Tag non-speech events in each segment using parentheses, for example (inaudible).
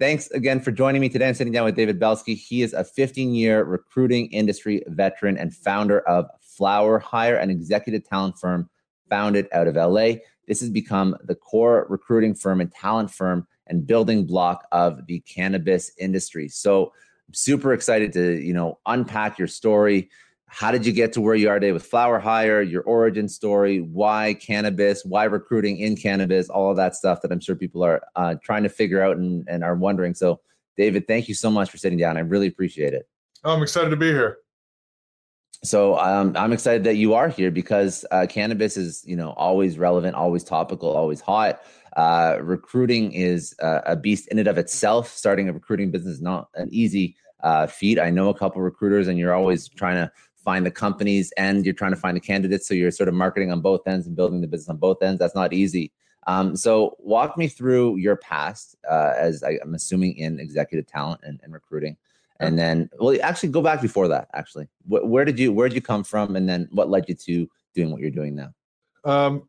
Thanks again for joining me today. I'm sitting down with David Belsky. He is a 15 year recruiting industry veteran and founder of FlowerHire, an executive talent firm founded out of LA. This has become the core recruiting firm and talent firm and building block of the cannabis industry. So I'm super excited to, you know, unpack your story. How did you get to where you are today with FlowerHire, your origin story, why cannabis, why recruiting in cannabis, all of that stuff that I'm sure people are uh, trying to figure out and, and are wondering. So, David, thank you so much for sitting down. I really appreciate it. I'm excited to be here. So um, I'm excited that you are here because uh, cannabis is, you know, always relevant, always topical, always hot. Uh, recruiting is uh, a beast in and of itself. Starting a recruiting business is not an easy uh, feat. I know a couple recruiters, and you're always trying to find the companies and you're trying to find the candidates. So you're sort of marketing on both ends and building the business on both ends. That's not easy. Um, so walk me through your past uh, as I, am assuming in executive talent and, and, recruiting. And then, well, actually go back before that, actually, where, where did you, where did you come from? And then what led you to doing what you're doing now? Um,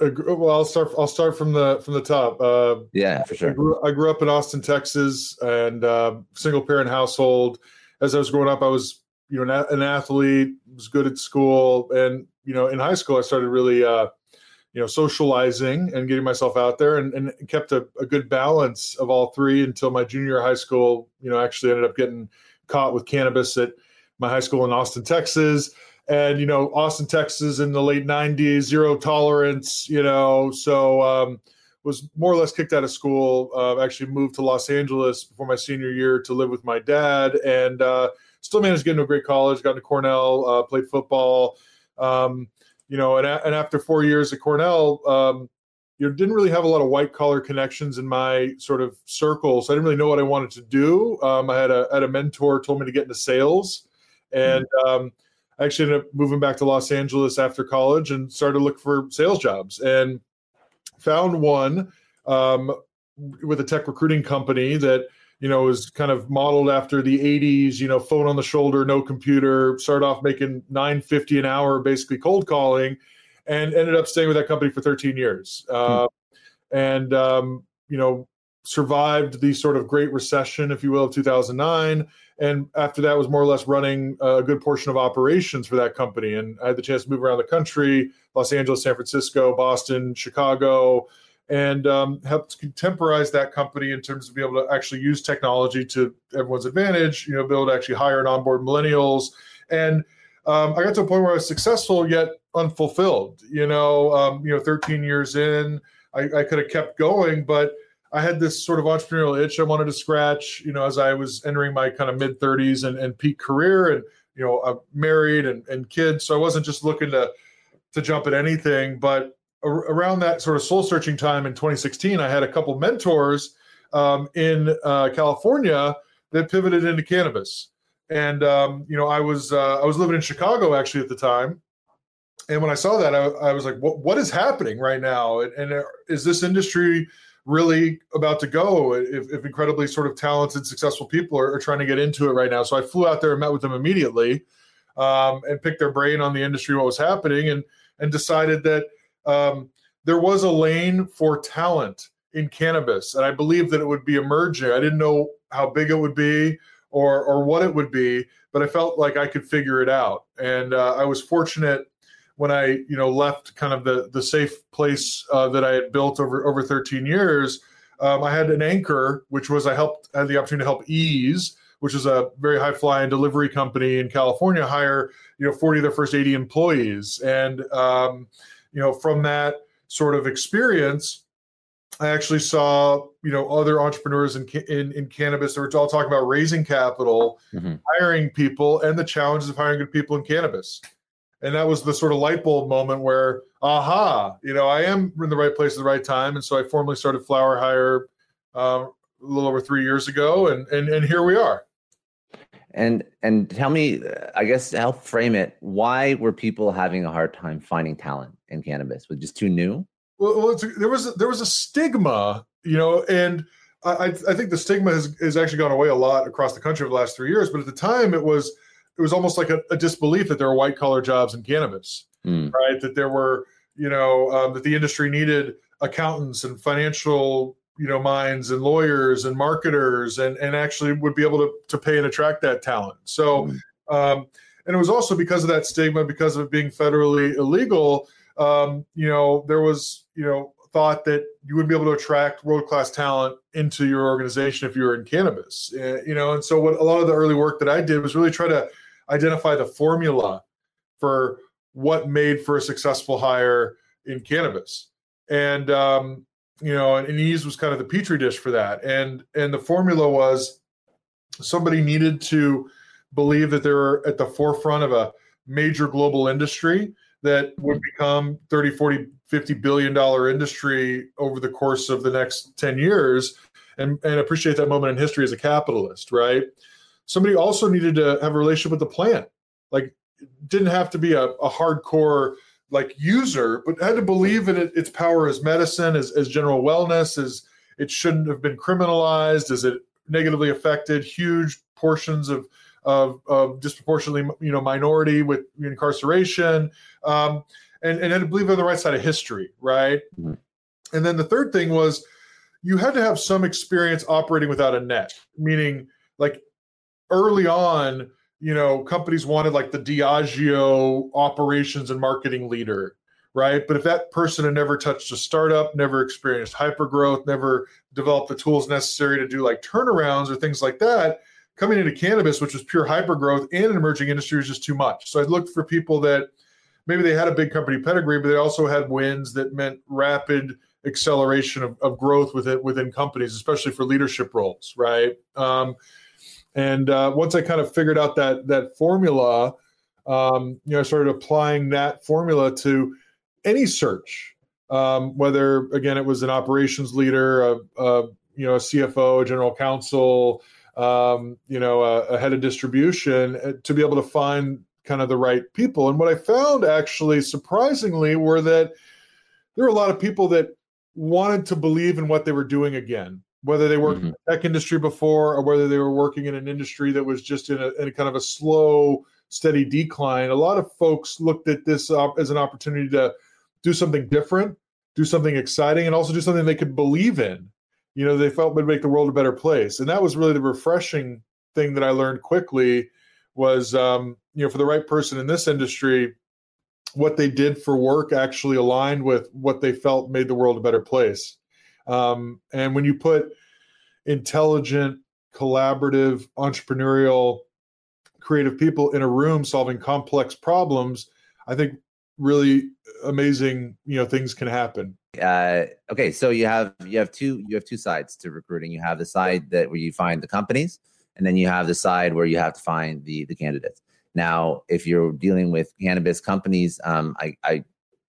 well, I'll start. I'll start from the from the top. Uh, yeah, for sure. I grew, I grew, up in Austin, Texas, and uh, single parent household. As I was growing up, I was you know an, athlete, was good at school, and you know in high school I started really uh, you know socializing and getting myself out there, and, and kept a, a good balance of all three until my junior high school. You know, actually ended up getting caught with cannabis at my high school in Austin, Texas. And you know, Austin, Texas, in the late '90s, zero tolerance. You know, so um, was more or less kicked out of school. Uh, actually, moved to Los Angeles before my senior year to live with my dad, and uh, still managed to get into a great college, got into Cornell, uh, played football. Um, you know, and, and after four years at Cornell, um, you know, didn't really have a lot of white collar connections in my sort of circle. So I didn't really know what I wanted to do. Um, I had a, had a mentor told me to get into sales. And um, I actually ended up moving back to Los Angeles after college and started to look for sales jobs and found one um, with a tech recruiting company that – you know, was kind of modeled after the 80s, you know, phone on the shoulder, no computer, started off making 950 an hour, basically cold calling, and ended up staying with that company for 13 years. Hmm. Uh, and, um, you know, survived the sort of great recession, if you will, of 2009. And after that was more or less running a good portion of operations for that company. And I had the chance to move around the country, Los Angeles, San Francisco, Boston, Chicago, and um, helped contemporize that company in terms of being able to actually use technology to everyone's advantage. You know, be able to actually hire and onboard millennials. And um, I got to a point where I was successful yet unfulfilled. You know, um, you know, 13 years in, I, I could have kept going, but I had this sort of entrepreneurial itch I wanted to scratch. You know, as I was entering my kind of mid 30s and, and peak career, and you know, I'm married and, and kids, so I wasn't just looking to to jump at anything, but around that sort of soul searching time in 2016, I had a couple mentors um, in uh, California that pivoted into cannabis. And um, you know, I was uh, I was living in Chicago actually at the time, and when I saw that, I, I was like, "What what is happening right now? And, and, uh, is this industry really about to go if, if incredibly sort of talented, successful people are, are, trying to get into it right now. So I flew out there and met with them immediately um, and picked their brain on the industry, what was happening, and and decided that um, there was a lane for talent in cannabis, and I believe that it would be emerging. I didn't know how big it would be or or what it would be, but I felt like I could figure it out, and uh, I was fortunate when I you know left kind of the the safe place uh, that I had built over over 13 years, um, I had an anchor, which was I helped had the opportunity to help Eaze which is a very high flying delivery company in California, hire you know 40 of their first 80 employees, and um, you know from that sort of experience. I actually saw, you know, other entrepreneurs in in, in cannabis. They were all talking about raising capital, mm-hmm. hiring people, and the challenges of hiring good people in cannabis and that was the sort of light bulb moment where aha you know i am in the right place at the right time and so i formally started FlowerHire uh, a little over three years ago and and, and here we are and and tell me i guess help frame it why were people having a hard time finding talent in cannabis was just too new well, well there was a, there was a stigma you know and I, I think the stigma has, has actually gone away a lot across the country over the last three years but at the time it was it was almost like a, a disbelief that there were white collar jobs in cannabis, mm. right? That there were, you know, um, that the industry needed accountants and financial, you know, minds and lawyers and marketers, and and actually would be able to to pay and attract that talent. So, mm. um, and it was also because of that stigma, because of it being federally illegal. Um, you know, there was, you know, thought that you would be able to attract world class talent into your organization if you were in cannabis. Uh, you know, and so what a lot of the early work that I did was really try to identify the formula for what made for a successful hire in cannabis. And um, you know, and, Eaze was kind of the petri dish for that. And and the formula was somebody needed to believe that they were at the forefront of a major global industry that would become 30 40 50 billion dollar industry over the course of the next 10 years and, and appreciate that moment in history as a capitalist right somebody also needed to have a relationship with the plant. Like, didn't have to be a, a hardcore like user, but had to believe in it, its power as medicine, as, as general wellness, as it shouldn't have been criminalized, as it negatively affected huge portions of of, of disproportionately you know minority with incarceration, um, and and had to believe on the right side of history, right? Mm-hmm. And then the third thing was you had to have some experience operating without a net, meaning like early on, you know, companies wanted like the Diageo operations and marketing leader, right? But if that person had never touched a startup, never experienced hyper growth, never developed the tools necessary to do like turnarounds or things like that, coming into cannabis, which was pure hyper growth and an emerging industry, was just too much. So I looked for people that maybe they had a big company pedigree, but they also had wins that meant rapid acceleration of, of growth within within companies, especially for leadership roles, right? Um, and uh, once I kind of figured out that that formula, um, you know, I started applying that formula to any search, um, whether again it was an operations leader, a, a you know, a CFO, a general counsel, um, you know, a, a, head of distribution, uh, to be able to find kind of the right people. And what I found actually surprisingly were that there were a lot of people that wanted to believe in what they were doing again whether they worked mm-hmm. in the tech industry before or whether they were working in an industry that was just in a, in a kind of a slow, steady decline. A lot of folks looked at this as an opportunity to do something different, do something exciting, and also do something they could believe in. You know, they felt would make the world a better place, and that was really the refreshing thing that I learned quickly. Was um, you know, for the right person in this industry, what they did for work actually aligned with what they felt made the world a better place. Um, and when you put intelligent, collaborative, entrepreneurial, creative people in a room solving complex problems, I think really amazing, you know, things can happen. Uh, okay, so you have you have two you have two sides to recruiting. You have the side that where you find the companies, and then you have the side where you have to find the the candidates. Now, if you're dealing with cannabis companies, um, I, I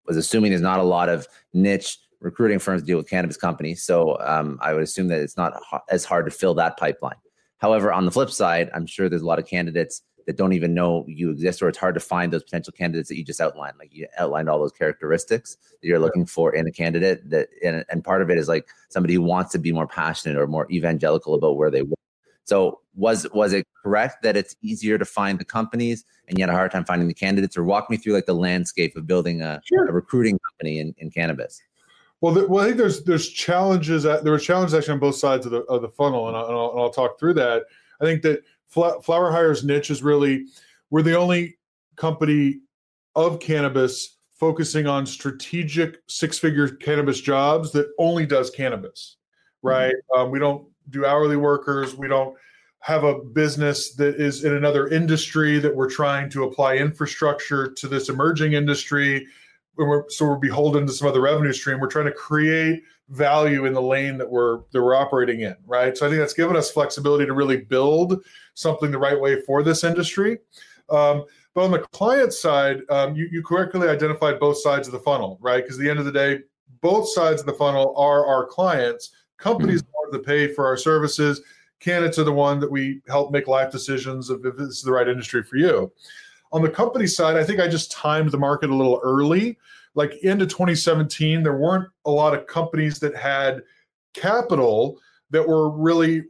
was assuming there's not a lot of niche recruiting firms deal with cannabis companies. So um, I would assume that it's not as hard to fill that pipeline. However, on the flip side, I'm sure there's a lot of candidates that don't even know you exist, or it's hard to find those potential candidates that you just outlined. Like you outlined all those characteristics that you're looking for in a candidate. That and, and part of it is like somebody who wants to be more passionate or more evangelical about where they work. So was was it correct that it's easier to find the companies and you had a hard time finding the candidates? Or walk me through like the landscape of building a, sure. a recruiting company in, in cannabis. Well, the, well, I think there's there's challenges. At, there were challenges actually on both sides of the of the funnel, and, I, and I'll, and I'll talk through that. I think that FlowerHire's niche is really we're the only company of cannabis focusing on strategic six figure cannabis jobs that only does cannabis, right? Mm-hmm. Um, we don't do hourly workers. We don't have a business that is in another industry that we're trying to apply infrastructure to this emerging industry. We're, so we're beholden to some other revenue stream. We're trying to create value in the lane that we're that we're operating in, right? So I think that's given us flexibility to really build something the right way for this industry. Um, but on the client side, um, you, you correctly identified both sides of the funnel, right? Because at the end of the day, both sides of the funnel are our clients. Companies mm-hmm. are the pay for our services. Candidates are the one that we help make life decisions of if this is the right industry for you. On the company side, I think I just timed the market a little early. Like into 2017, there weren't a lot of companies that had capital that were really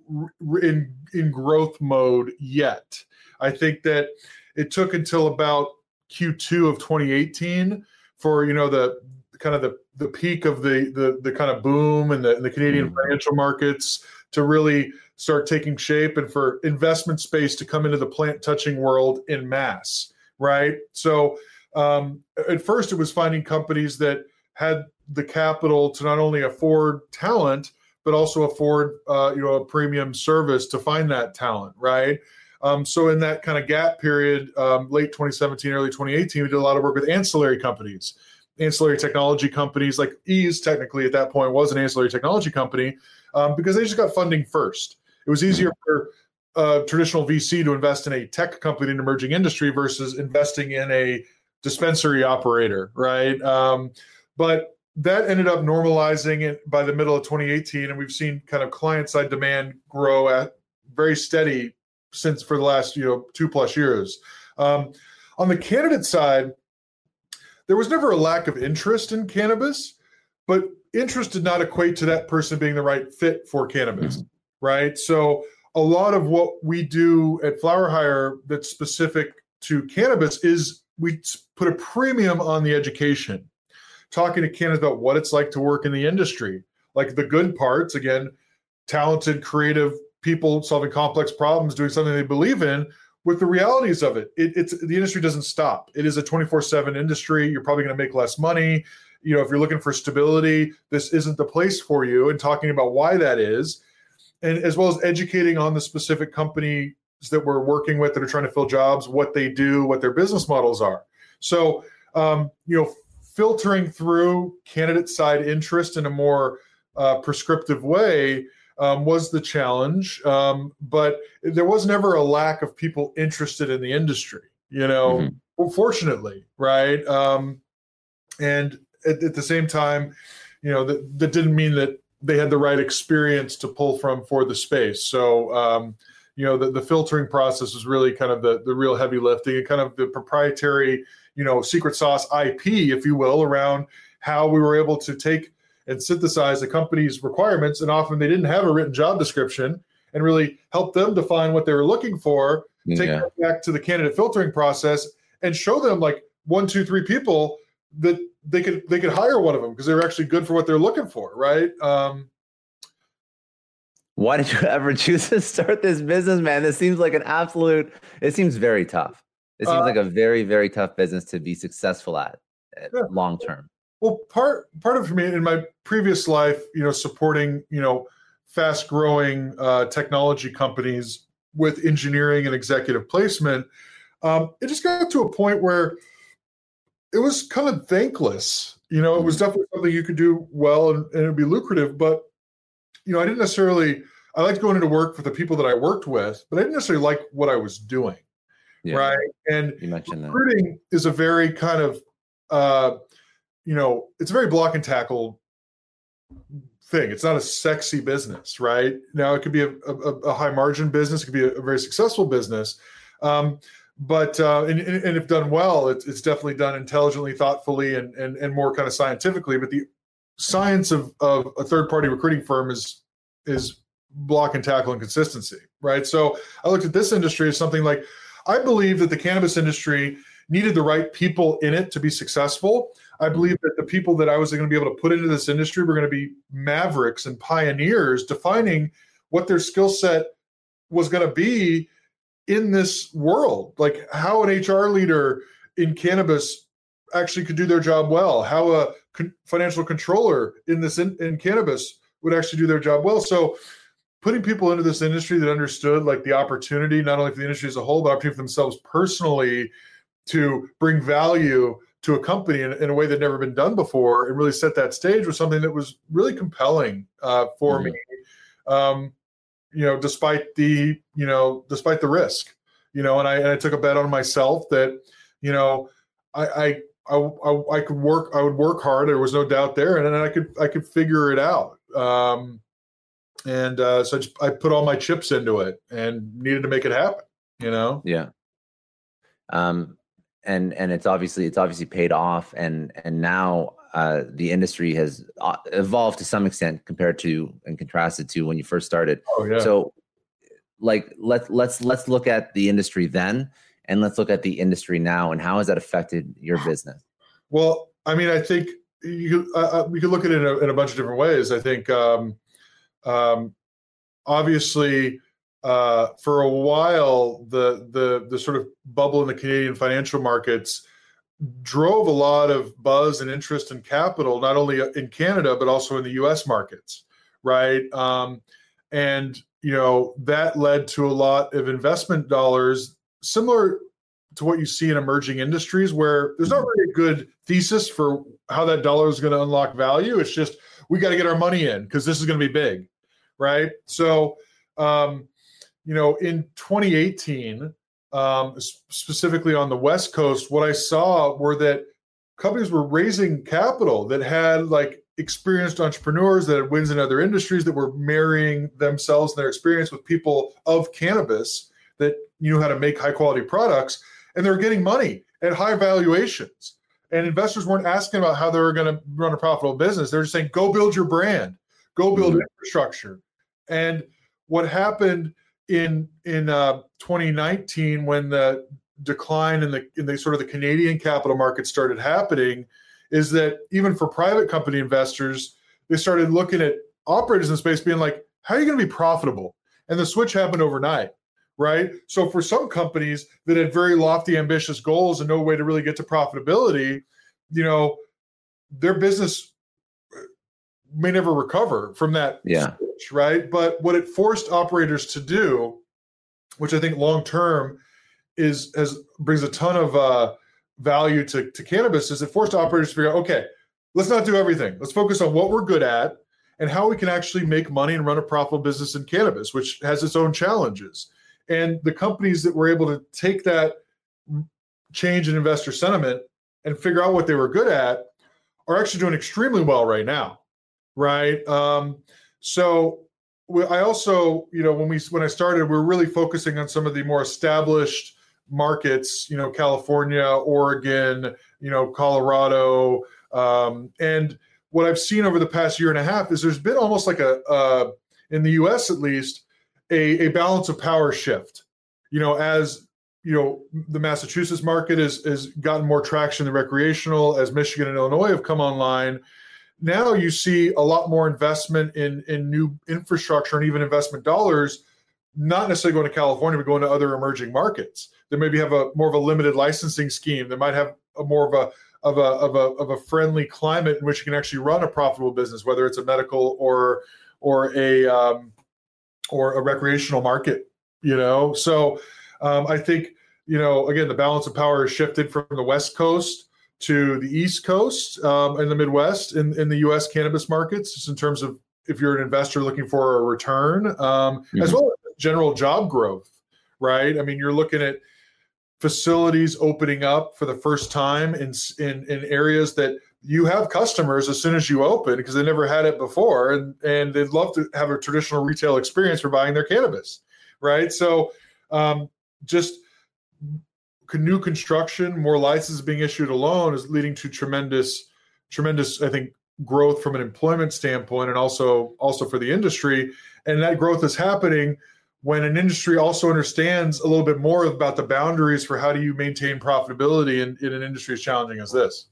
in in growth mode yet. I think that it took until about Q2 of 2018 for you know the kind of the the peak of the the the kind of boom and the, the Canadian mm. financial markets to really start taking shape and for investment space to come into the plant touching world in mass, right? So um, at first it was finding companies that had the capital to not only afford talent but also afford uh, you know a premium service to find that talent, right? Um, so in that kind of gap period, um, late 2017, early 2018, we did a lot of work with ancillary companies, ancillary technology companies like Eaze. Technically, at that point, was an ancillary technology company um, because they just got funding first. It was easier for a traditional VC to invest in a tech company in emerging industry versus investing in a dispensary operator, right? Um, but that ended up normalizing it by the middle of 2018 and we've seen kind of client side demand grow at very steady since for the last you know two plus years um, on the candidate side there was never a lack of interest in cannabis but interest did not equate to that person being the right fit for cannabis right so a lot of what we do at FlowerHire that's specific to cannabis is we put a premium on the education talking to candidates about what it's like to work in the industry, like the good parts. Again, talented, creative people solving complex problems, doing something they believe in. With the realities of it, it it's the industry doesn't stop. It is a twenty four seven industry. You're probably going to make less money. You know, if you're looking for stability, this isn't the place for you. And talking about why that is, and as well as educating on the specific companies that we're working with that are trying to fill jobs, what they do, what their business models are. So, um, you know, filtering through candidate side interest in a more uh, prescriptive way um, was the challenge. Um, but there was never a lack of people interested in the industry, you know, mm-hmm. well, fortunately, right? Um, and at, at, the same time, you know, that, that didn't mean that they had the right experience to pull from for the space. So, um, you know, the, the filtering process was really kind of the, the real heavy lifting and kind of the proprietary you know secret sauce IP, if you will, around how we were able to take and synthesize the company's requirements. And often they didn't have a written job description and really help them define what they were looking for. Take yeah. that back to the candidate filtering process and show them like one, two, three people that they could they could hire one of them because they're actually good for what they're looking for, right? Um, why did you (laughs) ever choose to start this business, man? This seems like an absolute. It seems very tough. It seems uh, like a very, very tough business to be successful at, at yeah. long term. Well, part part of me in my previous life, you know, supporting you know fast growing uh, technology companies with engineering and executive placement, um, it just got to a point where it was kind of thankless. You know, it was mm-hmm. definitely something you could do well and, and it'd be lucrative, but you know, I didn't necessarily. I liked going into work for the people that I worked with, but I didn't necessarily like what I was doing yeah. right? And you mentioned recruiting that. is a very kind of, uh, you know, it's a very block and tackle thing. It's not a sexy business, right? Now it could be a, a, a high margin business, it could be a, a very successful business, um, but uh, and, and if done well, it's, it's definitely done intelligently, thoughtfully, and and and more kind of scientifically. But the science of of a third party recruiting firm is is block and tackle and consistency, right? So I looked at this industry as something like I believe that the cannabis industry needed the right people in it to be successful. I believe that the people that I was going to be able to put into this industry were going to be mavericks and pioneers defining what their skill set was going to be in this world? Like how an hr leader in cannabis actually could do their job well? How a con- financial controller in this in, in cannabis would actually do their job well? So putting people into this industry that understood like the opportunity not only for the industry as a whole but opportunity for themselves personally to bring value to a company in, in, a way that never been done before and really set that stage was something that was really compelling uh, for mm-hmm. me. Um, you know, despite the, you know, despite the risk, you know, and I, and I took a bet on myself that, you know, I, I, I, I, could work, I would work hard. There was no doubt there. And then I could, I could figure it out. Um, and uh, so I, just, I put all my chips into it and needed to make it happen, you know? Yeah. Um, and, and it's obviously, it's obviously paid off. And, and now uh, the industry has uh, evolved to some extent compared to and contrasted to when you first started. Oh, yeah. So, like let's let's let's look at the industry then, and let's look at the industry now, and how has that affected your business? Well, I mean, I think you uh, uh we could look at it in a, in a, bunch of different ways. I think, um, um, obviously. Uh, for a while, the the the sort of bubble in the Canadian financial markets drove a lot of buzz and interest and capital, not only in Canada but also in the U.S. markets, right? Um, and you know that led to a lot of investment dollars, similar to what you see in emerging industries, where there's not really a good thesis for how that dollar is going to unlock value. It's just we got to get our money in because this is going to be big, right? So, um, you know, in 2018 um, specifically on the West Coast, what I saw were that companies were raising capital that had like experienced entrepreneurs that had wins in other industries that were marrying themselves and their experience with people of cannabis that knew how to make high quality products and they were getting money at high valuations. And investors weren't asking about how they were going to run a profitable business. They're just saying go build your brand. Go build mm-hmm. infrastructure. And what happened in in uh, 2019 when the decline in the in the sort of the Canadian capital market started happening is that even for private company investors they started looking at operators in space being like how are you going to be profitable? And the switch happened overnight right? So for some companies that had very lofty ambitious goals and no way to really get to profitability you know their business may never recover from that yeah. switch, right? But what it forced operators to do which i think long term is has brings a ton of uh, value to, to cannabis is it forced operators to figure out okay let's not do everything. Let's focus on what we're good at and how we can actually make money and run a profitable business in cannabis which has its own challenges. And the companies that were able to take that change in investor sentiment and figure out what they were good at are actually doing extremely well right now right? Um, so I also, you know, when we when I started, we are really focusing on some of the more established markets, you know, California, Oregon, you know, Colorado, um, and what I've seen over the past year and a half is there's been almost like a, uh, in the U.S. at least, a, a balance of power shift. You know, as you know, the Massachusetts market has has gotten more traction the recreational, as Michigan and Illinois have come online now you see a lot more investment in in new infrastructure and even investment dollars not necessarily going to california but going to other emerging markets. That maybe have a more of a limited licensing scheme. That might have a more of a of a, of a of a friendly climate in which you can actually run a profitable business whether it's a medical or or a um, or a recreational market you know? So um, i think you know again the balance of power has shifted from the west coast to the East Coast um, and the Midwest in, in the U.S. cannabis markets, just in terms of if you're an investor looking for a return, um, mm-hmm. as well as general job growth, right? I mean, you're looking at facilities opening up for the first time in in, in areas that you have customers as soon as you open because they never had it before, and and they'd love to have a traditional retail experience for buying their cannabis, right? So, um, just new construction, more licenses being issued alone is leading to tremendous, tremendous, I think, growth from an employment standpoint and also also for the industry. And that growth is happening when an industry also understands a little bit more about the boundaries for how do you maintain profitability in, in an industry as challenging as this.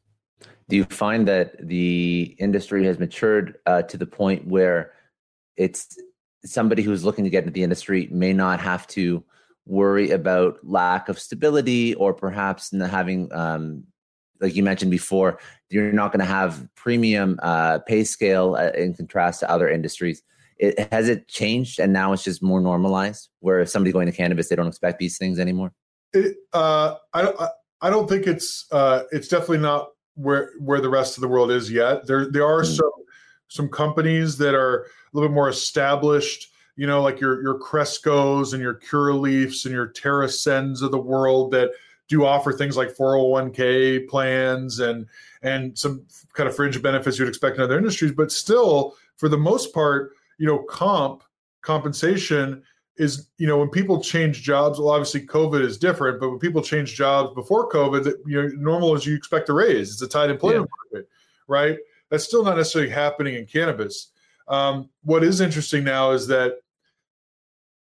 Do you find that the industry has matured uh, to the point where it's somebody who's looking to get into the industry may not have to worry about lack of stability or perhaps having um, like you mentioned before you're not going to have premium uh, pay scale uh, in contrast to other industries. It, has it changed and now it's just more normalized where if somebody going to cannabis they don't expect these things anymore? It, uh, I, don't, I don't think it's uh, it's definitely not where where the rest of the world is yet. There there are mm. some some companies that are a little bit more established you know, like your your Crescos and your Curaleafs and your TerrAscends of the world that do offer things like 401k plans and and some kind of fringe benefits you'd expect in other industries. But still, for the most part, you know, comp compensation is you know when people change jobs. Well, obviously, COVID is different, but when people change jobs before COVID, that you know, normal as you expect a raise. It's a tight employment yeah. market, right? That's still not necessarily happening in cannabis. Um, what is interesting now is that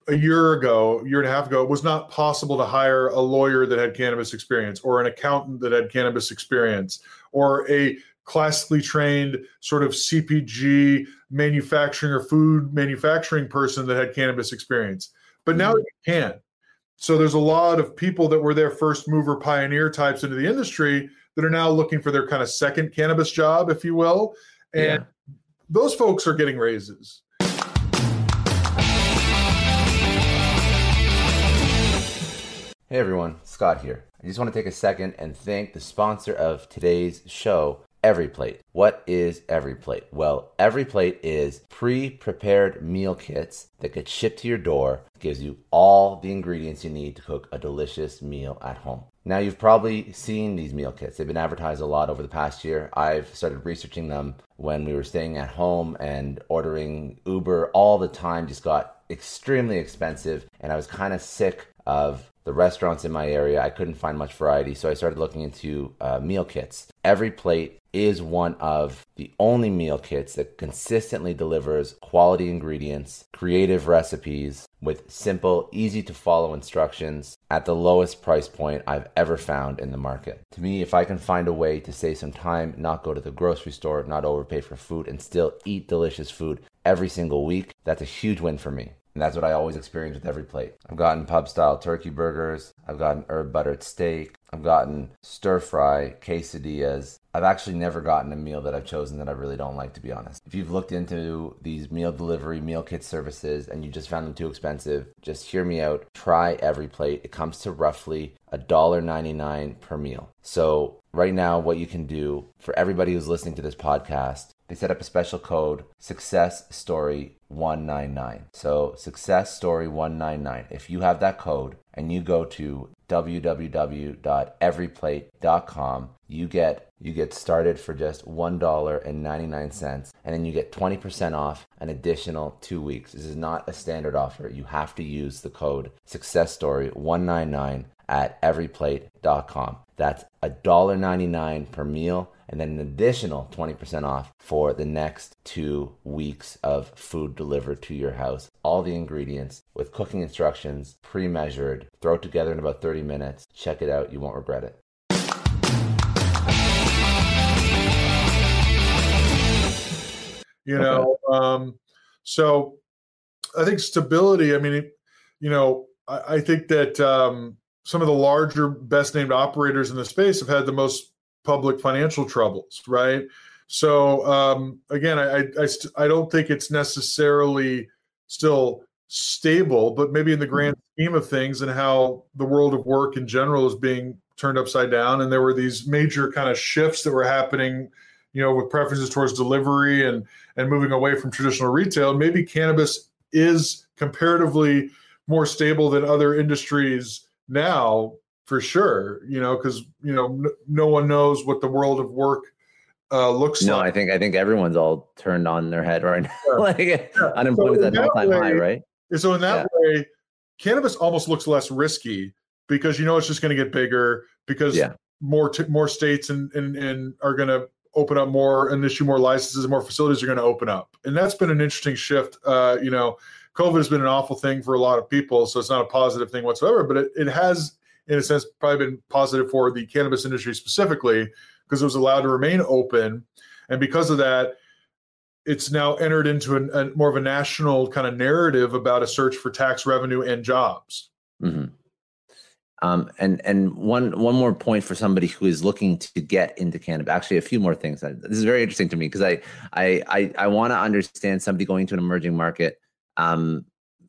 a year ago, a year and a half ago, it was not possible to hire a lawyer that had cannabis experience or an accountant that had cannabis experience or a classically trained sort of CPG manufacturing or food manufacturing person that had cannabis experience. But now mm-hmm. you can. So there's a lot of people that were their first mover pioneer types into the industry that are now looking for their kind of second cannabis job, if you will. And yeah. those folks are getting raises. Hey everyone, Scott here. I just want to take a second and thank the sponsor of today's show, EveryPlate. What is EveryPlate? Well, EveryPlate is pre-prepared meal kits that get shipped to your door, gives you all the ingredients you need to cook a delicious meal at home. Now, you've probably seen these meal kits. They've been advertised a lot over the past year. I've started researching them when we were staying at home and ordering Uber all the time just got extremely expensive and I was kind of sick of the restaurants in my area, I couldn't find much variety, so I started looking into uh, meal kits. EveryPlate is one of the only meal kits that consistently delivers quality ingredients, creative recipes with simple, easy to follow instructions at the lowest price point I've ever found in the market. To me, if I can find a way to save some time, not go to the grocery store, not overpay for food, and still eat delicious food every single week, that's a huge win for me. And that's what I always experience with EveryPlate. I've gotten pub style turkey burgers. I've gotten herb buttered steak. I've gotten stir fry quesadillas. I've actually never gotten a meal that I've chosen that I really don't like, to be honest. If you've looked into these meal delivery, meal kit services, and you just found them too expensive, just hear me out. Try EveryPlate. It comes to roughly $1.99 per meal. So, right now, what you can do for everybody who's listening to this podcast, they set up a special code success story 199 so success story 199 if you have that code and you go to www.everyplate.com you get you get started for just $1.99 and then you get 20% off an additional 2 weeks. This is not a standard offer. You have to use the code success story 199 at everyplate.com that's $1.99 per meal and then an additional 20% off for the next two weeks of food delivered to your house. All the ingredients with cooking instructions, pre measured, throw it together in about 30 minutes. Check it out, you won't regret it. You know, okay. um, so I think stability, I mean, you know, I, I think that um, some of the larger, best named operators in the space have had the most public financial troubles, right? So um, again, I I, I, st- I, don't think it's necessarily still stable, but maybe in the mm-hmm. grand scheme of things and how the world of work in general is being turned upside down, and there were these major kind of shifts that were happening, you know, with preferences towards delivery and and moving away from traditional retail. Maybe cannabis is comparatively more stable than other industries now for sure. You know, because you know n- no one knows what the world of work uh, looks like. no, like. I think I think everyone's all turned on their head right now. Yeah. (laughs) like yeah. (laughs) unemployment so at an all time high, right? So in that yeah. way, cannabis almost looks less risky because you know it's just going to get bigger because more t- more states and and, and are going to open up more and issue more licenses and more facilities are going to open up and that's been an interesting shift uh, you know covid has been an awful thing for a lot of people so it's not a positive thing whatsoever but it, it has in a sense probably been positive for the cannabis industry specifically because it was allowed to remain open and because of that it's now entered into an, a more of a national kind of narrative about a search for tax revenue and jobs hmm Um, and and one one more point for somebody who is looking to get into cannabis. Actually, a few more things. This is very interesting to me because I I I, I want to understand somebody going to an emerging market, um,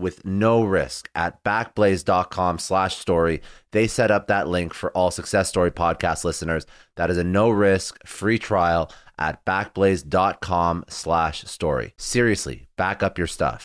with no risk at backblaze.com slash story. They set up that link for all Success Story podcast listeners. That is a no risk free trial at backblaze.com slash story. Seriously, back up your stuff.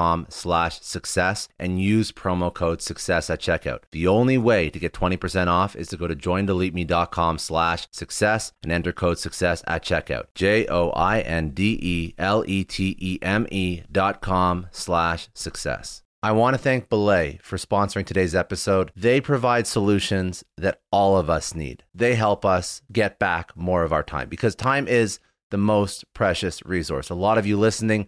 slash success and use promo code success at checkout. The only way to get 20% off is to go to joindeleteme.com slash success and enter code success at checkout. J-O-I-N-D-E-L-E-T-E-M-E dot com slash success. I want to thank Belay for sponsoring today's episode. They provide solutions that all of us need. They help us get back more of our time because time is the most precious resource. A lot of you listening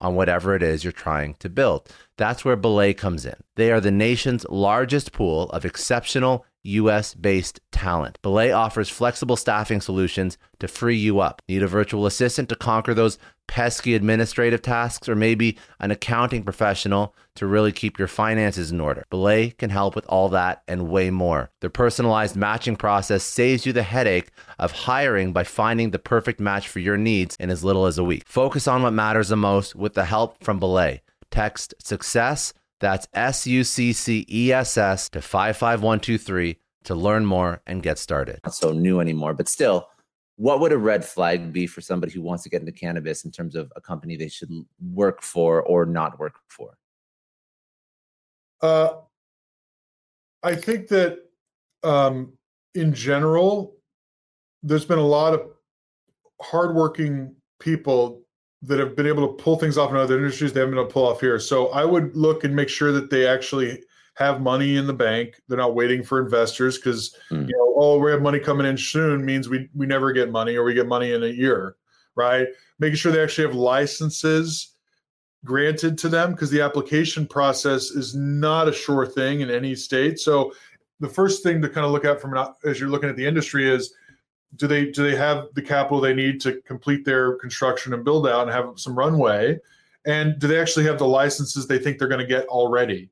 on whatever it is you're trying to build. That's where Belay comes in. They are the nation's largest pool of exceptional US based talent. Belay offers flexible staffing solutions to free you up. Need a virtual assistant to conquer those pesky administrative tasks, or maybe an accounting professional to really keep your finances in order? Belay can help with all that and way more. Their personalized matching process saves you the headache of hiring by finding the perfect match for your needs in as little as a week. Focus on what matters the most with the help from Belay. Text success that's S U C C E S S to 55123 to learn more and get started. Not so new anymore, but still, what would a red flag be for somebody who wants to get into cannabis in terms of a company they should work for or not work for? Uh, I think that um, in general, there's been a lot of hardworking people that have been able to pull things off in other industries they haven't been able to pull off here. So I would look and make sure that they actually have money in the bank. They're not waiting for investors because mm. you know, oh, we have money coming in soon means we we never get money or we get money in a year, right? Making sure they actually have licenses granted to them because the application process is not a sure thing in any state. So the first thing to kind of look at from an, as you're looking at the industry is do they do they have the capital they need to complete their construction and build out and have some runway and do they actually have the licenses they think they're going to get already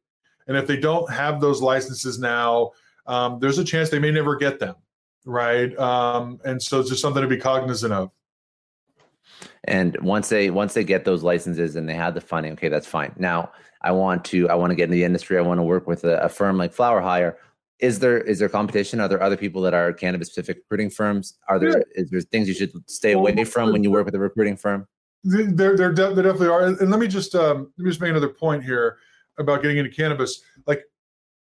and if they don't have those licenses now um, there's a chance they may never get them right um, and so it's just something to be cognizant of and once they once they get those licenses and they have the funding okay that's fine now i want to i want to get in the industry i want to work with a, a firm like FlowerHire is there is there competition? Are there other people that are cannabis specific recruiting firms? Are there yeah. is there things you should stay away from when you work with a recruiting firm? There, there, there definitely are. And let me just um, let me just make another point here about getting into cannabis. Like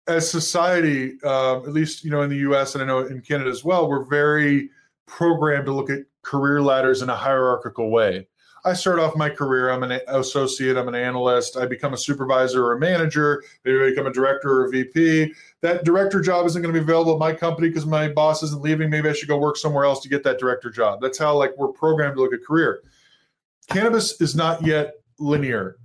as society, uh, at least you know in the U.S. and I know in Canada as well, we're very programmed to look at career ladders in a hierarchical way. I start off my career. I'm an associate. I'm an analyst. I become a supervisor or a manager. Maybe I become a director or a VP. That director job isn't going to be available at my company because my boss isn't leaving. Maybe I should go work somewhere else to get that director job. That's how like we're programmed to look at career. Cannabis is not yet linear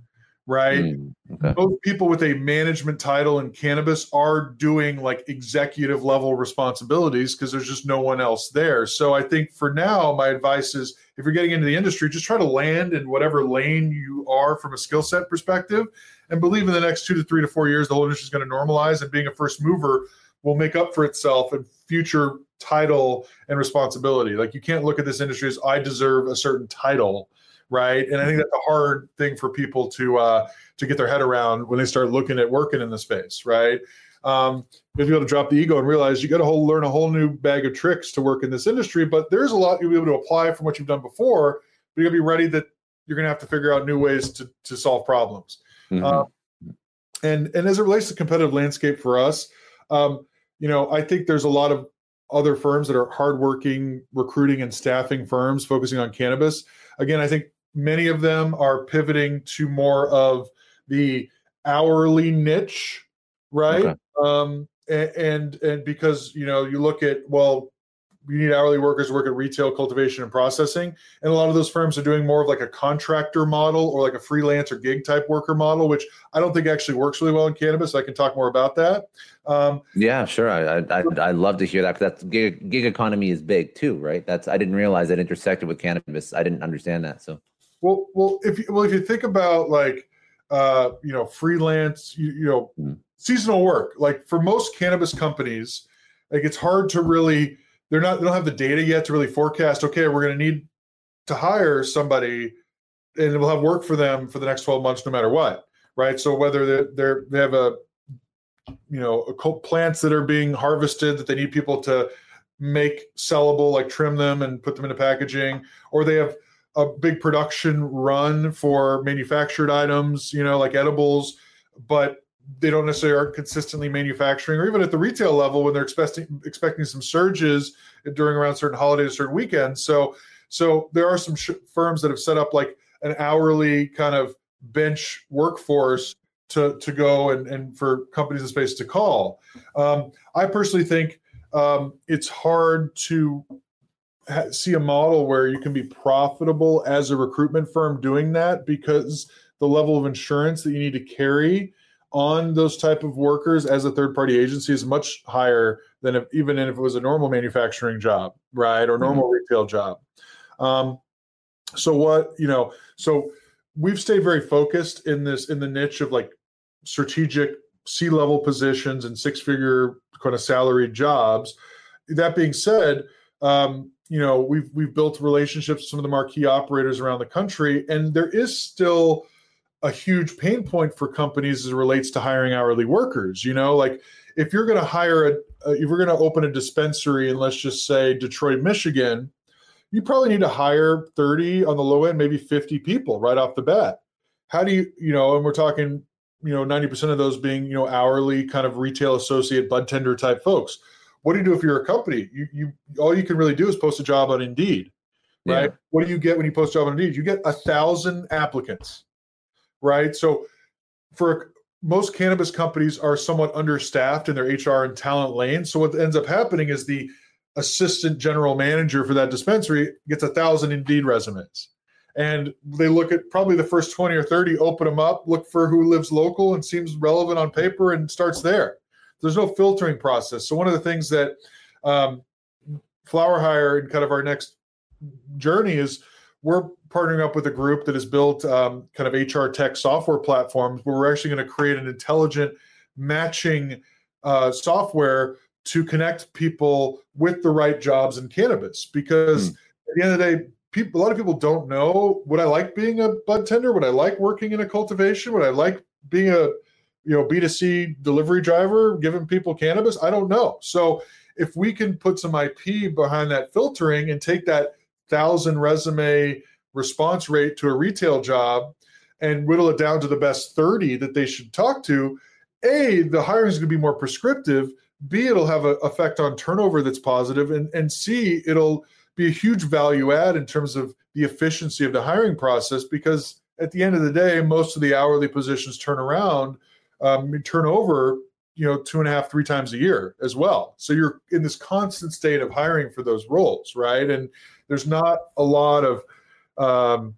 right? Mm, okay. Both people with a management title in cannabis are doing like executive level responsibilities because there's just no one else there. So I think for now, my advice is if you're getting into the industry, just try to land in whatever lane you are from a skill set perspective and believe in the next two to three to four years, the whole industry is going to normalize and being a first mover will make up for itself in future title and responsibility. Like you can't look at this industry as I deserve a certain title right? And I think that's a hard thing for people to uh, to get their head around when they start looking at working in the space, right? Um, you'll be able to drop the ego and realize you got to whole, learn a whole new bag of tricks to work in this industry. But there's a lot you'll be able to apply from what you've done before. But you got to be ready that you're going to have to figure out new ways to to solve problems. Mm-hmm. Um, and and as it relates to competitive landscape for us, um, you know, I think there's a lot of other firms that are hardworking recruiting and staffing firms focusing on cannabis. Again, I think many of them are pivoting to more of the hourly niche, right? Okay. Um, and, and and because you know you look at well you need hourly workers to work at retail cultivation and processing. And a lot of those firms are doing more of like a contractor model or like a freelance or gig type worker model which i don't think actually works really well in cannabis i can talk more about that. Um, yeah sure. I i i love to hear that because that's gig, gig economy is big too right? That's i didn't realize that intersected with cannabis. I didn't understand that so. Well well if you well if you think about like uh you know freelance you, you know mm. seasonal work like for most cannabis companies like it's hard to really they're not they don't have the data yet to really forecast okay we're going to need to hire somebody and we'll have work for them for the next 12 months no matter what right? So whether they're, they're they have a you know a plants that are being harvested that they need people to make sellable like trim them and put them into packaging or they have a big production run for manufactured items you know like edibles but they don't necessarily aren't consistently manufacturing, or even at the retail level when they're expecting expecting some surges during around certain holidays, certain weekends. So, so there are some sh- firms that have set up like an hourly kind of bench workforce to to go and and for companies in space to call. Um, I personally think um, it's hard to ha- see a model where you can be profitable as a recruitment firm doing that because the level of insurance that you need to carry on those type of workers as a third party agency is much higher than if, even if it was a normal manufacturing job right or normal mm-hmm. retail job um, so what you know so we've stayed very focused in this in the niche of like strategic c level positions and six figure kind of salaried jobs that being said um, you know we've we've built relationships with some of the marquee operators around the country and there is still a huge pain point for companies as it relates to hiring hourly workers. You know, like if you're going to hire a, uh, if you're going to open a dispensary in let's just say Detroit, Michigan, you probably need to hire 30 on the low end, maybe 50 people right off the bat. How do you, you know, and we're talking, you know, 90% of those being, you know, hourly kind of retail associate, bud tender type folks. What do you do if you're a company? You, you, all you can really do is post a job on Indeed, right? Yeah. What do you get when you post a job on Indeed? You get a thousand applicants right? So for most cannabis companies are somewhat understaffed in their HR and talent lane. So what ends up happening is the assistant general manager for that dispensary gets a thousand Indeed resumes. And they look at probably the first 20 or 30, open them up, look for who lives local and seems relevant on paper and starts there. There's no filtering process. So one of the things that um, FlowerHire and kind of our next journey is we're partnering up with a group that has built um, kind of HR tech software platforms where we're actually going to create an intelligent matching uh, software to connect people with the right jobs in cannabis. Because mm. at the end of the day, people, a lot of people don't know would I like being a bud tender? Would I like working in a cultivation? Would I like being a you know B2C delivery driver giving people cannabis? I don't know. So if we can put some IP behind that filtering and take that thousand resume response rate to a retail job and whittle it down to the best 30 that they should talk to, A, the hiring is going to be more prescriptive. B, it'll have an effect on turnover that's positive, and, and C, it'll be a huge value add in terms of the efficiency of the hiring process because at the end of the day, most of the hourly positions turn around, um, turn over, you know, two and a half, three times a year as well. So you're in this constant state of hiring for those roles, right? And there's not a lot of um,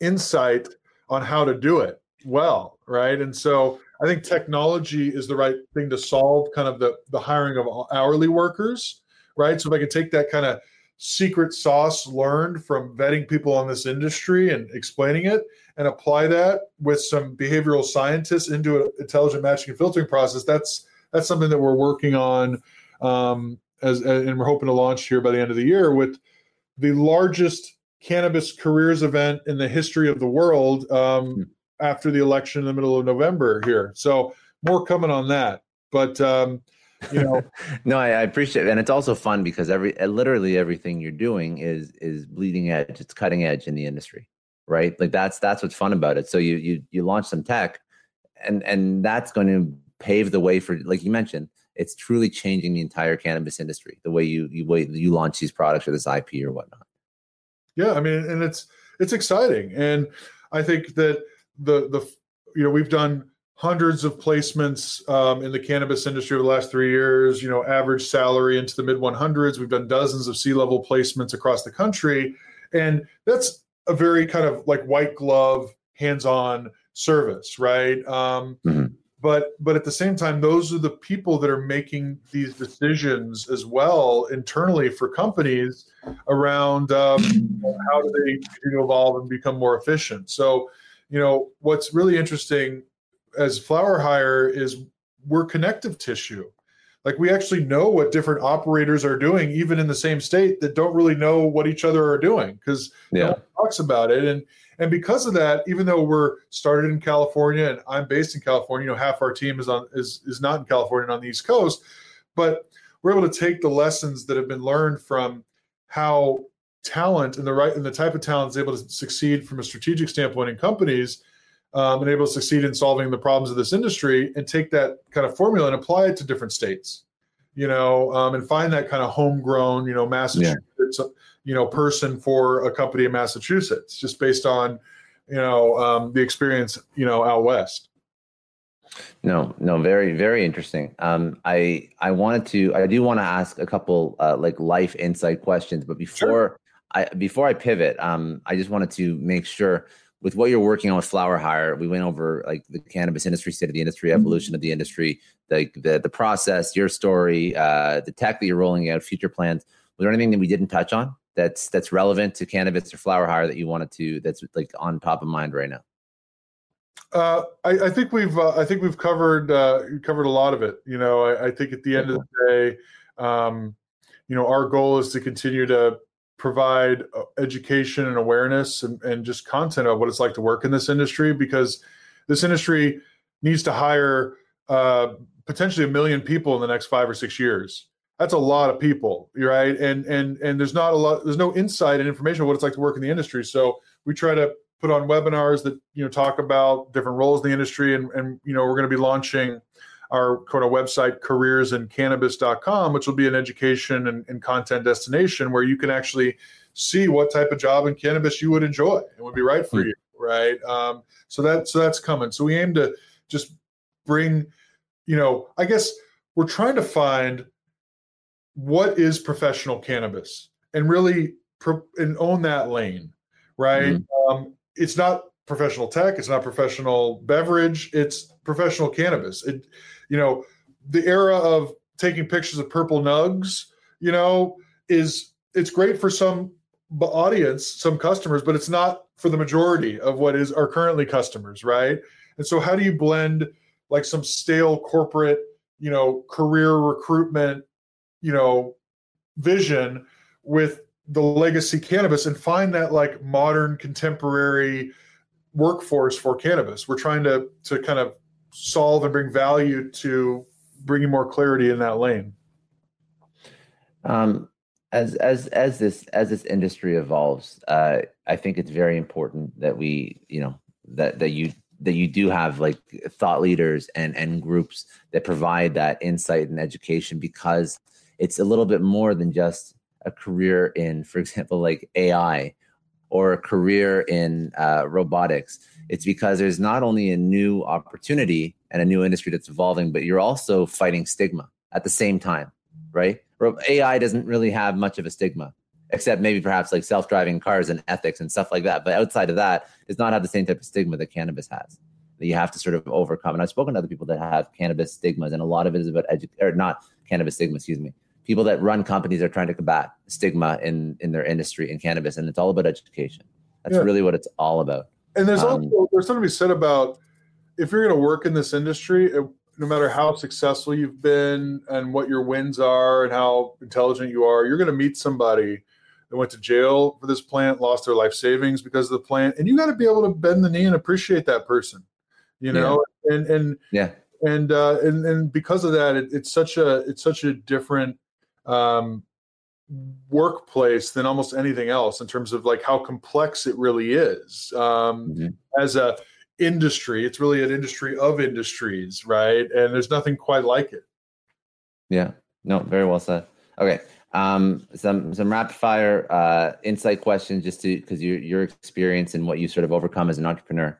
insight on how to do it well, right? And so I think technology is the right thing to solve kind of the the hiring of hourly workers, right? So if I could take that kind of secret sauce learned from vetting people in this industry and explaining it and apply that with some behavioral scientists into an intelligent matching and filtering process that's that's something that we're working on um, as and we're hoping to launch here by the end of the year with the largest cannabis careers event in the history of the world um, hmm. after the election in the middle of November here. So more coming on that. but um, you know, (laughs) no, I, I, appreciate it, and it's also fun because every literally everything you're doing is is bleeding edge. It's cutting edge in the industry, right? Like that's that's what's fun about it. So you you you launch some tech, and and that's going to pave the way for, like you mentioned, it's truly changing the entire cannabis industry. The way you you way you launch these products or this IP or whatnot. Yeah, I mean, and it's it's exciting, and I think that the the you know we've done hundreds of placements um, in the cannabis industry over the last three years. You know, average salary into the mid 100s. We've done dozens of C level placements across the country, and that's a very kind of like white glove, hands on service, right? Um, mm-hmm. But but at the same time, those are the people that are making these decisions as well internally for companies around um, how do they continue to evolve and become more efficient. So, you know, what's really interesting as FlowerHire is we're connective tissue like we actually know what different operators are doing even in the same state that don't really know what each other are doing because yeah. no one talks about it and and because of that even though we're started in california and i'm based in california you know half our team is on is is not in california and on the east coast but we're able to take the lessons that have been learned from how talent and the right and the type of talent is able to succeed from a strategic standpoint in companies um, and able to succeed in solving the problems of this industry and take that kind of formula and apply it to different states you know um, and find that kind of homegrown you know massachusetts yeah. You know person for a company in massachusetts just based on you know um, the experience you know out west no no very very interesting um, i i wanted to i do want to ask a couple uh, like life insight questions but before sure. i before i pivot um, i just wanted to make sure with what you're working on with FlowerHire we went over like the cannabis industry state of the industry mm-hmm. evolution of the industry the the, the process your story uh, the tech that you're rolling out future plans was there anything that we didn't touch on that's that's relevant to cannabis or FlowerHire that you wanted to that's like on top of mind right now uh, I, I, think we've uh, I think we've covered uh, covered a lot of it. You know, I, I think at the end of the day, um, you know, our goal is to continue to provide uh, education and awareness and, and just content of what it's like to work in this industry because this industry needs to hire uh, potentially a million people in the next five or six years. That's a lot of people, right? And and and there's not a lot. There's no insight and information of what it's like to work in the industry. So we try to put on webinars that you know talk about different roles in the industry, and and you know we're going to be launching our kind of website careersincannabis.com which will be an education and, and, content destination where you can actually see what type of job in cannabis you would enjoy and would be right for mm-hmm. you right um, so that so that's coming so we aim to just bring you know i guess we're trying to find what is professional cannabis and really pro- and own that lane right mm-hmm. um, it's not professional tech it's not professional beverage it's professional cannabis it you know, the era of taking pictures of purple nugs, you know, is it's great for some audience, some customers, but it's not for the majority of what is are currently customers, right? And so how do you blend like some stale corporate, you know, career recruitment, you know, vision with the legacy cannabis and find that like modern contemporary workforce for cannabis. We're trying to to kind of solve and bring value to bringing more clarity in that lane. Um, as as as this as this industry evolves, uh, I think it's very important that we, you know, that that you that you do have like thought leaders and and groups that provide that insight and education because it's a little bit more than just a career in, for (laughs) example, like AI or a career in uh, robotics it's because there's not only a new opportunity and a new industry that's evolving, but you're also fighting stigma at the same time, right? AI doesn't really have much of a stigma, except maybe perhaps like self-driving cars and ethics and stuff like that. But outside of that, does not have the same type of stigma that cannabis has that you have to sort of overcome. And I've spoken to other people that have cannabis stigmas, and a lot of it is about edu- or not cannabis stigma, excuse me. People that run companies are trying to combat stigma in in their industry in cannabis, and it's all about education. That's yeah. really what it's all about. And there's um, also there's something to be said about if you're going to work in this industry, it, no matter how successful you've been and what your wins are and how intelligent you are, you're going to meet somebody that went to jail for this plant, lost their life savings because of the plant, and you got to be able to bend the knee and appreciate that person, you know. Yeah. And and yeah, and uh, and and because of that, it, it's such a it's such a different um, workplace than almost anything else in terms of like how complex it really is um, mm-hmm. as a industry. It's really an industry of industries, right? And there's nothing quite like it. Yeah. No. Very well said. Okay. Um, some some rapid fire uh, insight questions, just to because your your experience and what you sort of overcome as an entrepreneur.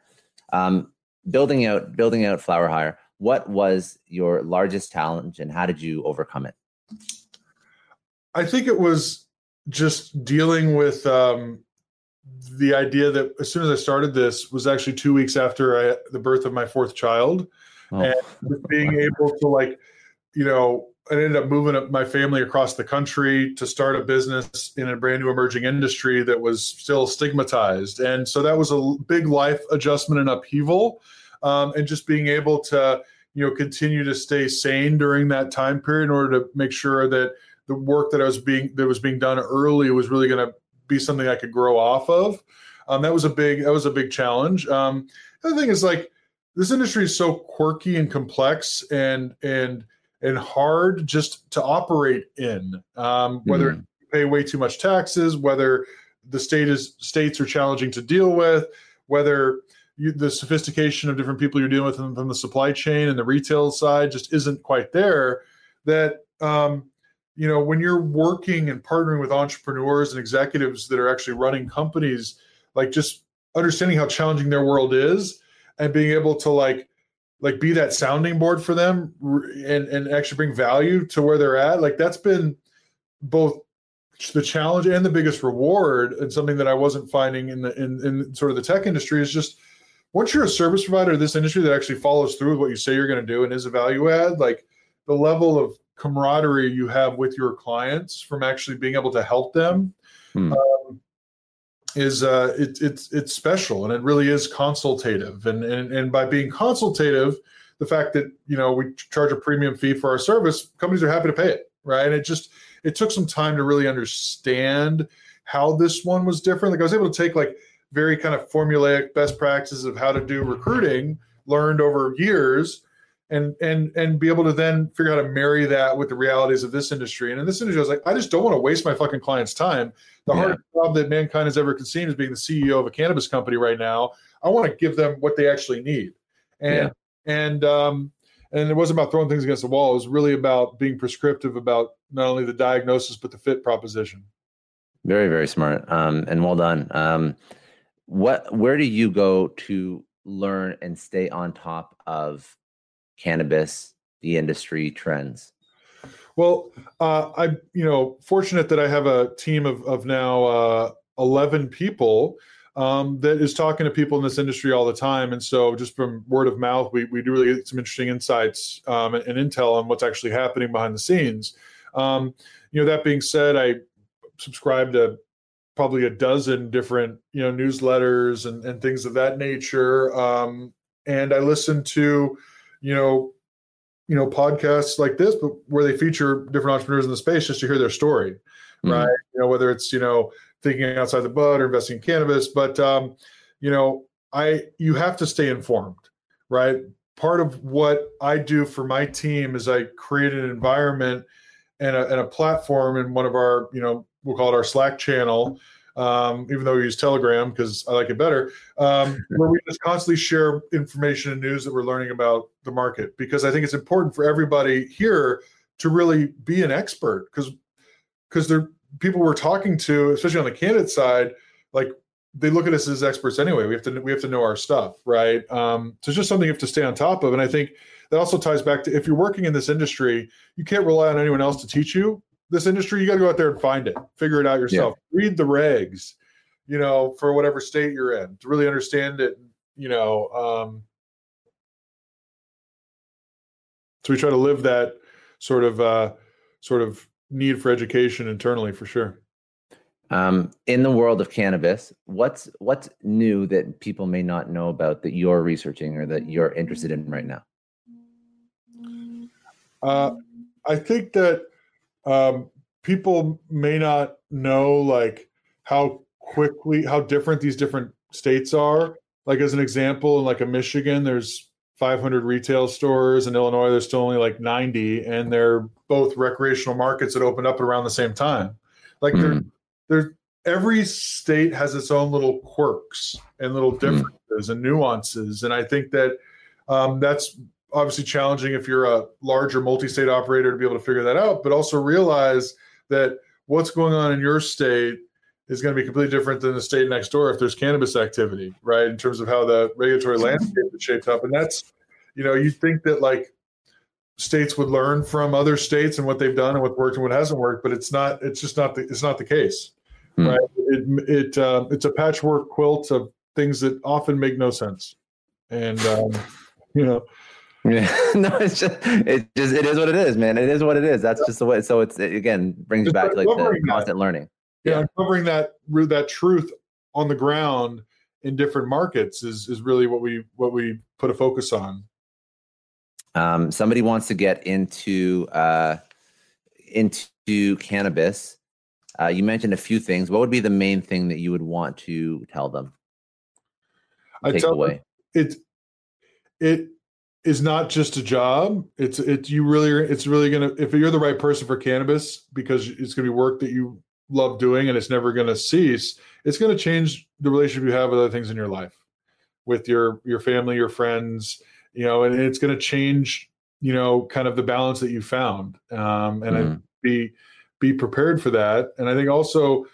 Um, building out building out FlowerHire. What was your largest challenge, and how did you overcome it? I think it was just dealing with um, the idea that as soon as I started this was actually two weeks after I, the birth of my fourth child, oh. and being able to like, you know, I ended up moving my family across the country to start a business in a brand new emerging industry that was still stigmatized, and so that was a big life adjustment and upheaval, um, and just being able to you know continue to stay sane during that time period in order to make sure that the work that I was being that was being done early was really going to be something I could grow off of. Um, that was a big that was a big challenge. Um, the other thing is like this industry is so quirky and complex and and and hard just to operate in. Um, whether mm-hmm. you pay way too much taxes, whether the state is states are challenging to deal with, whether you, the sophistication of different people you're dealing with from the supply chain and the retail side just isn't quite there. That um, you know when you're working and partnering with entrepreneurs and executives that are actually running companies like just understanding how challenging their world is and being able to like like be that sounding board for them and and actually bring value to where they're at like that's been both the challenge and the biggest reward and something that I wasn't finding in the in, in sort of the tech industry is just once you're a service provider this industry that actually follows through with what you say you're going to do and is a value add like the level of camaraderie you have with your clients from actually being able to help them hmm. um, is uh, it, it's it's special and it really is consultative. And, and and by being consultative the fact that you know we charge a premium fee for our service companies are happy to pay it right? And it just it took some time to really understand how this one was different. Like i was able to take like very kind of formulaic best practices of how to do recruiting learned over years and and and be able to then figure out how to marry that with the realities of this industry. And in this industry, I was like, I just don't want to waste my fucking client's time. The yeah. hardest job that mankind has ever conceived is being the CEO of a cannabis company right now. I want to give them what they actually need. And yeah. and um and it wasn't about throwing things against the wall. It was really about being prescriptive about not only the diagnosis but the fit proposition. Very very smart. Um, and well done. Um, what where do you go to learn and stay on top of cannabis, the industry trends? Well, uh, I'm you know fortunate that I have a team of of now uh, eleven people um, that is talking to people in this industry all the time, and so just from word of mouth, we we do really get some interesting insights um, and, and, intel on what's actually happening behind the scenes. Um, you know, that being said, I subscribe to probably a dozen different you know newsletters and, and things of that nature, um, and I listen to you know, you know, podcasts like this, but where they feature different entrepreneurs in the space just to hear their story, mm-hmm. right? You know, whether it's you know thinking outside the bud or investing in cannabis, but um, you know, I you have to stay informed, right? Part of what I do for my team is I create an environment and a, and a platform in one of our, you know, we'll call it our Slack channel um, even though we use Telegram because I like it better, um, (laughs) where we just constantly share information and news that we're learning about the market. Because I think it's important for everybody here to really be an expert because because they're people we're talking to, especially on the candidate side, like they look at us as experts anyway. We have to we have to know our stuff, right? Um, so it's just something you have to stay on top of. And I think that also ties back to if you're working in this industry, you can't rely on anyone else to teach you this industry, you got to go out there and find it, figure it out yourself. Yeah. Read the regs, you know, for whatever state you're in to really understand it. You know, um, so we try to live that sort of uh, sort of need for education internally for sure. Um, in the world of cannabis, what's what's new that people may not know about that you're researching or that you're interested in right now? Uh, I think that um, people may not know like how quickly how different these different states are like as an example in like a michigan there's 500 retail stores. In Illinois, there's still only like 90, and they're both recreational markets that opened up around the same time. Like mm. they're, they're every state has its own little quirks and little differences mm. and nuances, and I think that um, that's obviously challenging if you're a larger multi-state operator to be able to figure that out, but also realize that what's going on in your state is going to be completely different than the state next door if there's cannabis activity, right? In terms of how the regulatory landscape is shaped up. And that's, you know, you think that like states would learn from other states and what they've done and what worked and what hasn't worked, but it's not, it's just not the, it's not the case, hmm. right? It, it, uh, it's a patchwork quilt of things that often make no sense. And, um, you know, (laughs) yeah, (laughs) no, it's just it just it is what it is, man. It is what it is. That's just the way. So it's it, again brings you back to like the constant learning yeah, uncovering that that truth on the ground in different markets is is really what we what we put a focus on. Um, somebody wants to get into uh, into cannabis. Uh, you mentioned a few things. What would be the main thing that you would want to tell them? I tell away? them it it is not just a job. It's it you really it's really gonna if you're the right person for cannabis because it's gonna be work that you love doing and it's never going to cease it's going to change the relationship you have with other things in your life with your your family your friends you know and it's going to change you know kind of the balance that you found um, and mm. be be prepared for that and i think also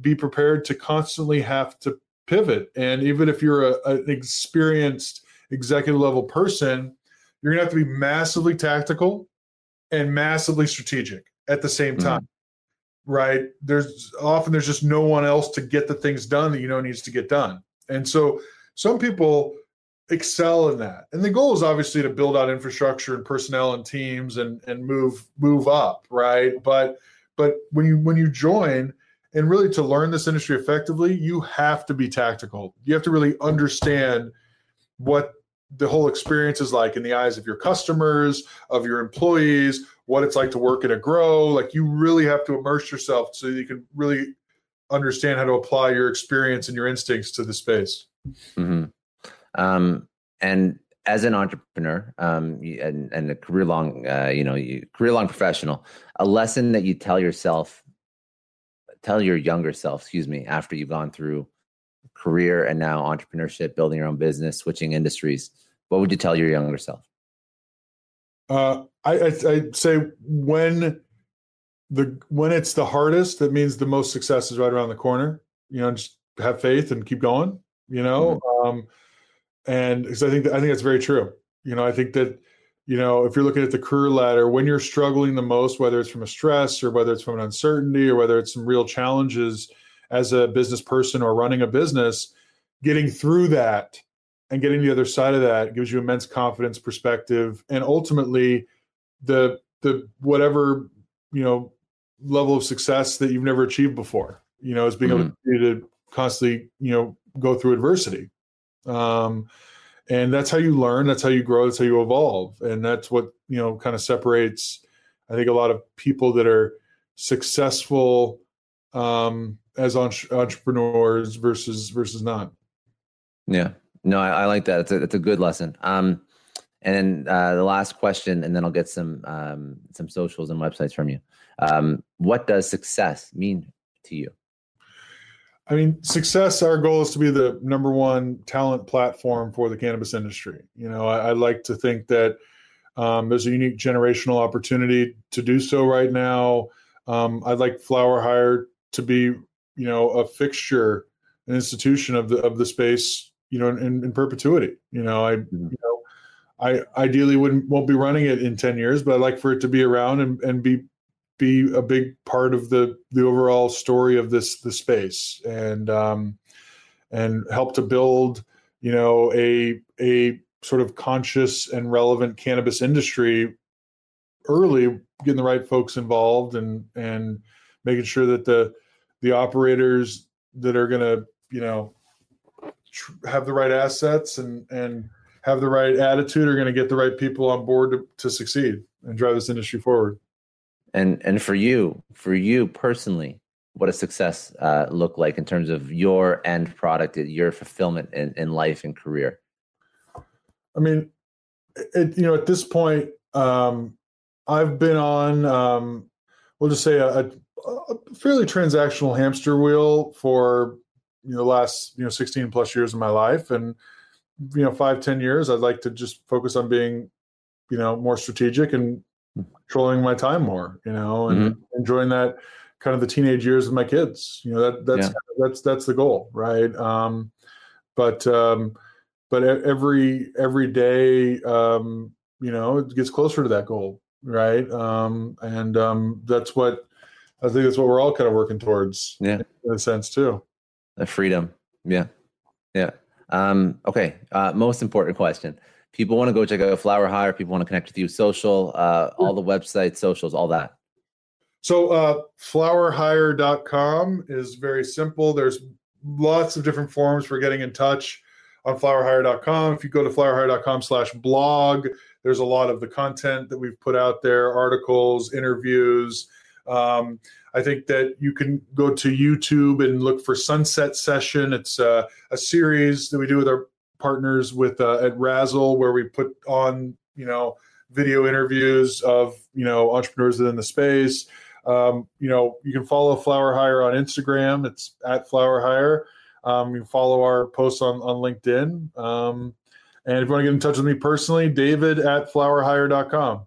be prepared to constantly have to pivot and even if you're a, an experienced executive level person you're going to have to be massively tactical and massively strategic at the same mm. time right? There's often there's just no one else to get the things done that you know needs to get done. And so some people excel in that. And the goal is obviously to build out infrastructure and personnel and teams and and move move up right? But but when you when you join and really to learn this industry effectively you have to be tactical. You have to really understand what the whole experience is like in the eyes of your customers of your employees what it's like to work at a grow. Like you really have to immerse yourself so you can really understand how to apply your experience and your instincts to the space. Mm-hmm. Um, and as an entrepreneur um, and, and a career long, uh, you know, career long professional, a lesson that you tell yourself, tell your younger self, excuse me, after you've gone through career and now entrepreneurship, building your own business, switching industries, what would you tell your younger self? Uh, I, I I'd say when the when it's the hardest, that means the most success is right around the corner. You know, just have faith and keep going. You know, mm-hmm. um, and because I think that, I think that's very true. You know, I think that you know if you're looking at the career ladder, when you're struggling the most, whether it's from a stress or whether it's from an uncertainty or whether it's some real challenges as a business person or running a business, getting through that and getting the other side of that gives you immense confidence perspective and ultimately the the whatever you know level of success that you've never achieved before you know is being mm-hmm. able to, to constantly you know go through adversity. Um and that's how you learn that's how you grow that's how you evolve. And that's what you know kind of separates i think a lot of people that are successful um as entrepreneurs versus versus not. Yeah no, I, I like that. It's a, it's a good lesson. Um, and then uh, the last question, and then I'll get some um, some socials and websites from you. Um, what does success mean to you? I mean, success. Our goal is to be the number one talent platform for the cannabis industry. You know, I, I like to think that um, there's a unique generational opportunity to do so right now. Um, I'd like FlowerHire to be, you know, a fixture, an institution of the of the space you know, in, in perpetuity. You know, I, mm-hmm. you know, I ideally wouldn't won't be running it in ten years, but I'd like for it to be around and, and be be a big part of the the overall story of this the space and um, and help to build you know a a sort of conscious and relevant cannabis industry early getting the right folks involved and and making sure that the the operators that are going to you know tr- have the right assets and and have the right attitude are going to get the right people on board to, to succeed and drive this industry forward. And and for you, for you personally, what does success uh, look like in terms of your end product, your fulfillment in, in life and career? I mean, it, you know, at this point, um, I've been on, um, we'll just say a, a fairly transactional hamster wheel for you know the last you know 16 plus years of my life. And you know five ten years i'd like to just focus on being you know more strategic and controlling my time more you know and mm-hmm. enjoying that kind of the teenage years of my kids. You know that that's yeah. that's that's the goal right? Um but um but every every day um you know it gets closer to that goal right? Um and um that's what i think that's what we're all kind of working towards yeah. in a sense too the freedom. Yeah. Yeah. Um, okay. Uh, most important question. People want to go check out FlowerHire. People want to connect with you. Social, uh, all the websites, socials, all that. So uh, flowerhire.com is very simple. There's lots of different forms for getting in touch on flowerhire.com. If you go to flowerhire.com slash blog, there's a lot of the content that we've put out there, articles, interviews. Um, I think that you can go to YouTube and look for Sunset Session. It's uh, a series that we do with our partners with uh, at Razzle, where we put on you know video interviews of you know entrepreneurs within the space. Um, you know, you can follow FlowerHire on Instagram. It's at FlowerHire. Um, you can follow our posts on on LinkedIn. Um, and if you want to get in touch with me personally, David at flowerhire.com.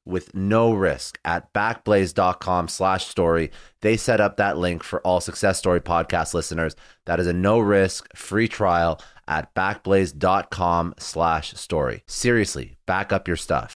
with no risk at backblaze.com slash story. They set up that link for all Success Story podcast listeners. That is a no risk free trial at backblaze.com slash story. Seriously, back up your stuff.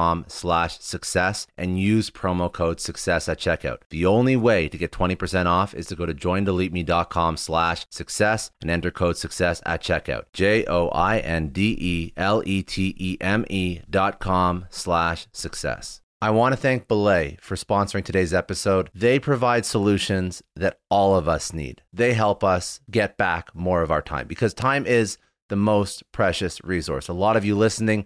slash success and use promo code success at checkout. The only way to get 20% off is to go to joindeleteme.com slash success and enter code success at checkout. J-O-I-N-D-E-L-E-T-E-M-E dot com slash success. I want to thank Belay for sponsoring today's episode. They provide solutions that all of us need. They help us get back more of our time because time is the most precious resource. A lot of you listening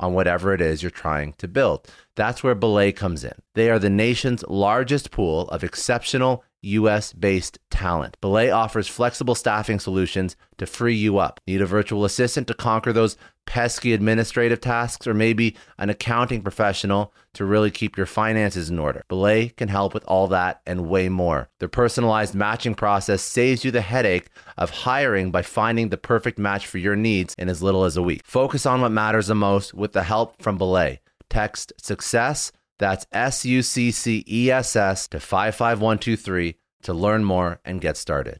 on whatever it is you're trying to build. That's where Belay comes in. They are the nation's largest pool of exceptional US based talent. Belay offers flexible staffing solutions to free you up. Need a virtual assistant to conquer those pesky administrative tasks, or maybe an accounting professional to really keep your finances in order? Belay can help with all that and way more. Their personalized matching process saves you the headache of hiring by finding the perfect match for your needs in as little as a week. Focus on what matters the most with the help from Belay. Text success, that's S U C C E S S, to 55123 to learn more and get started.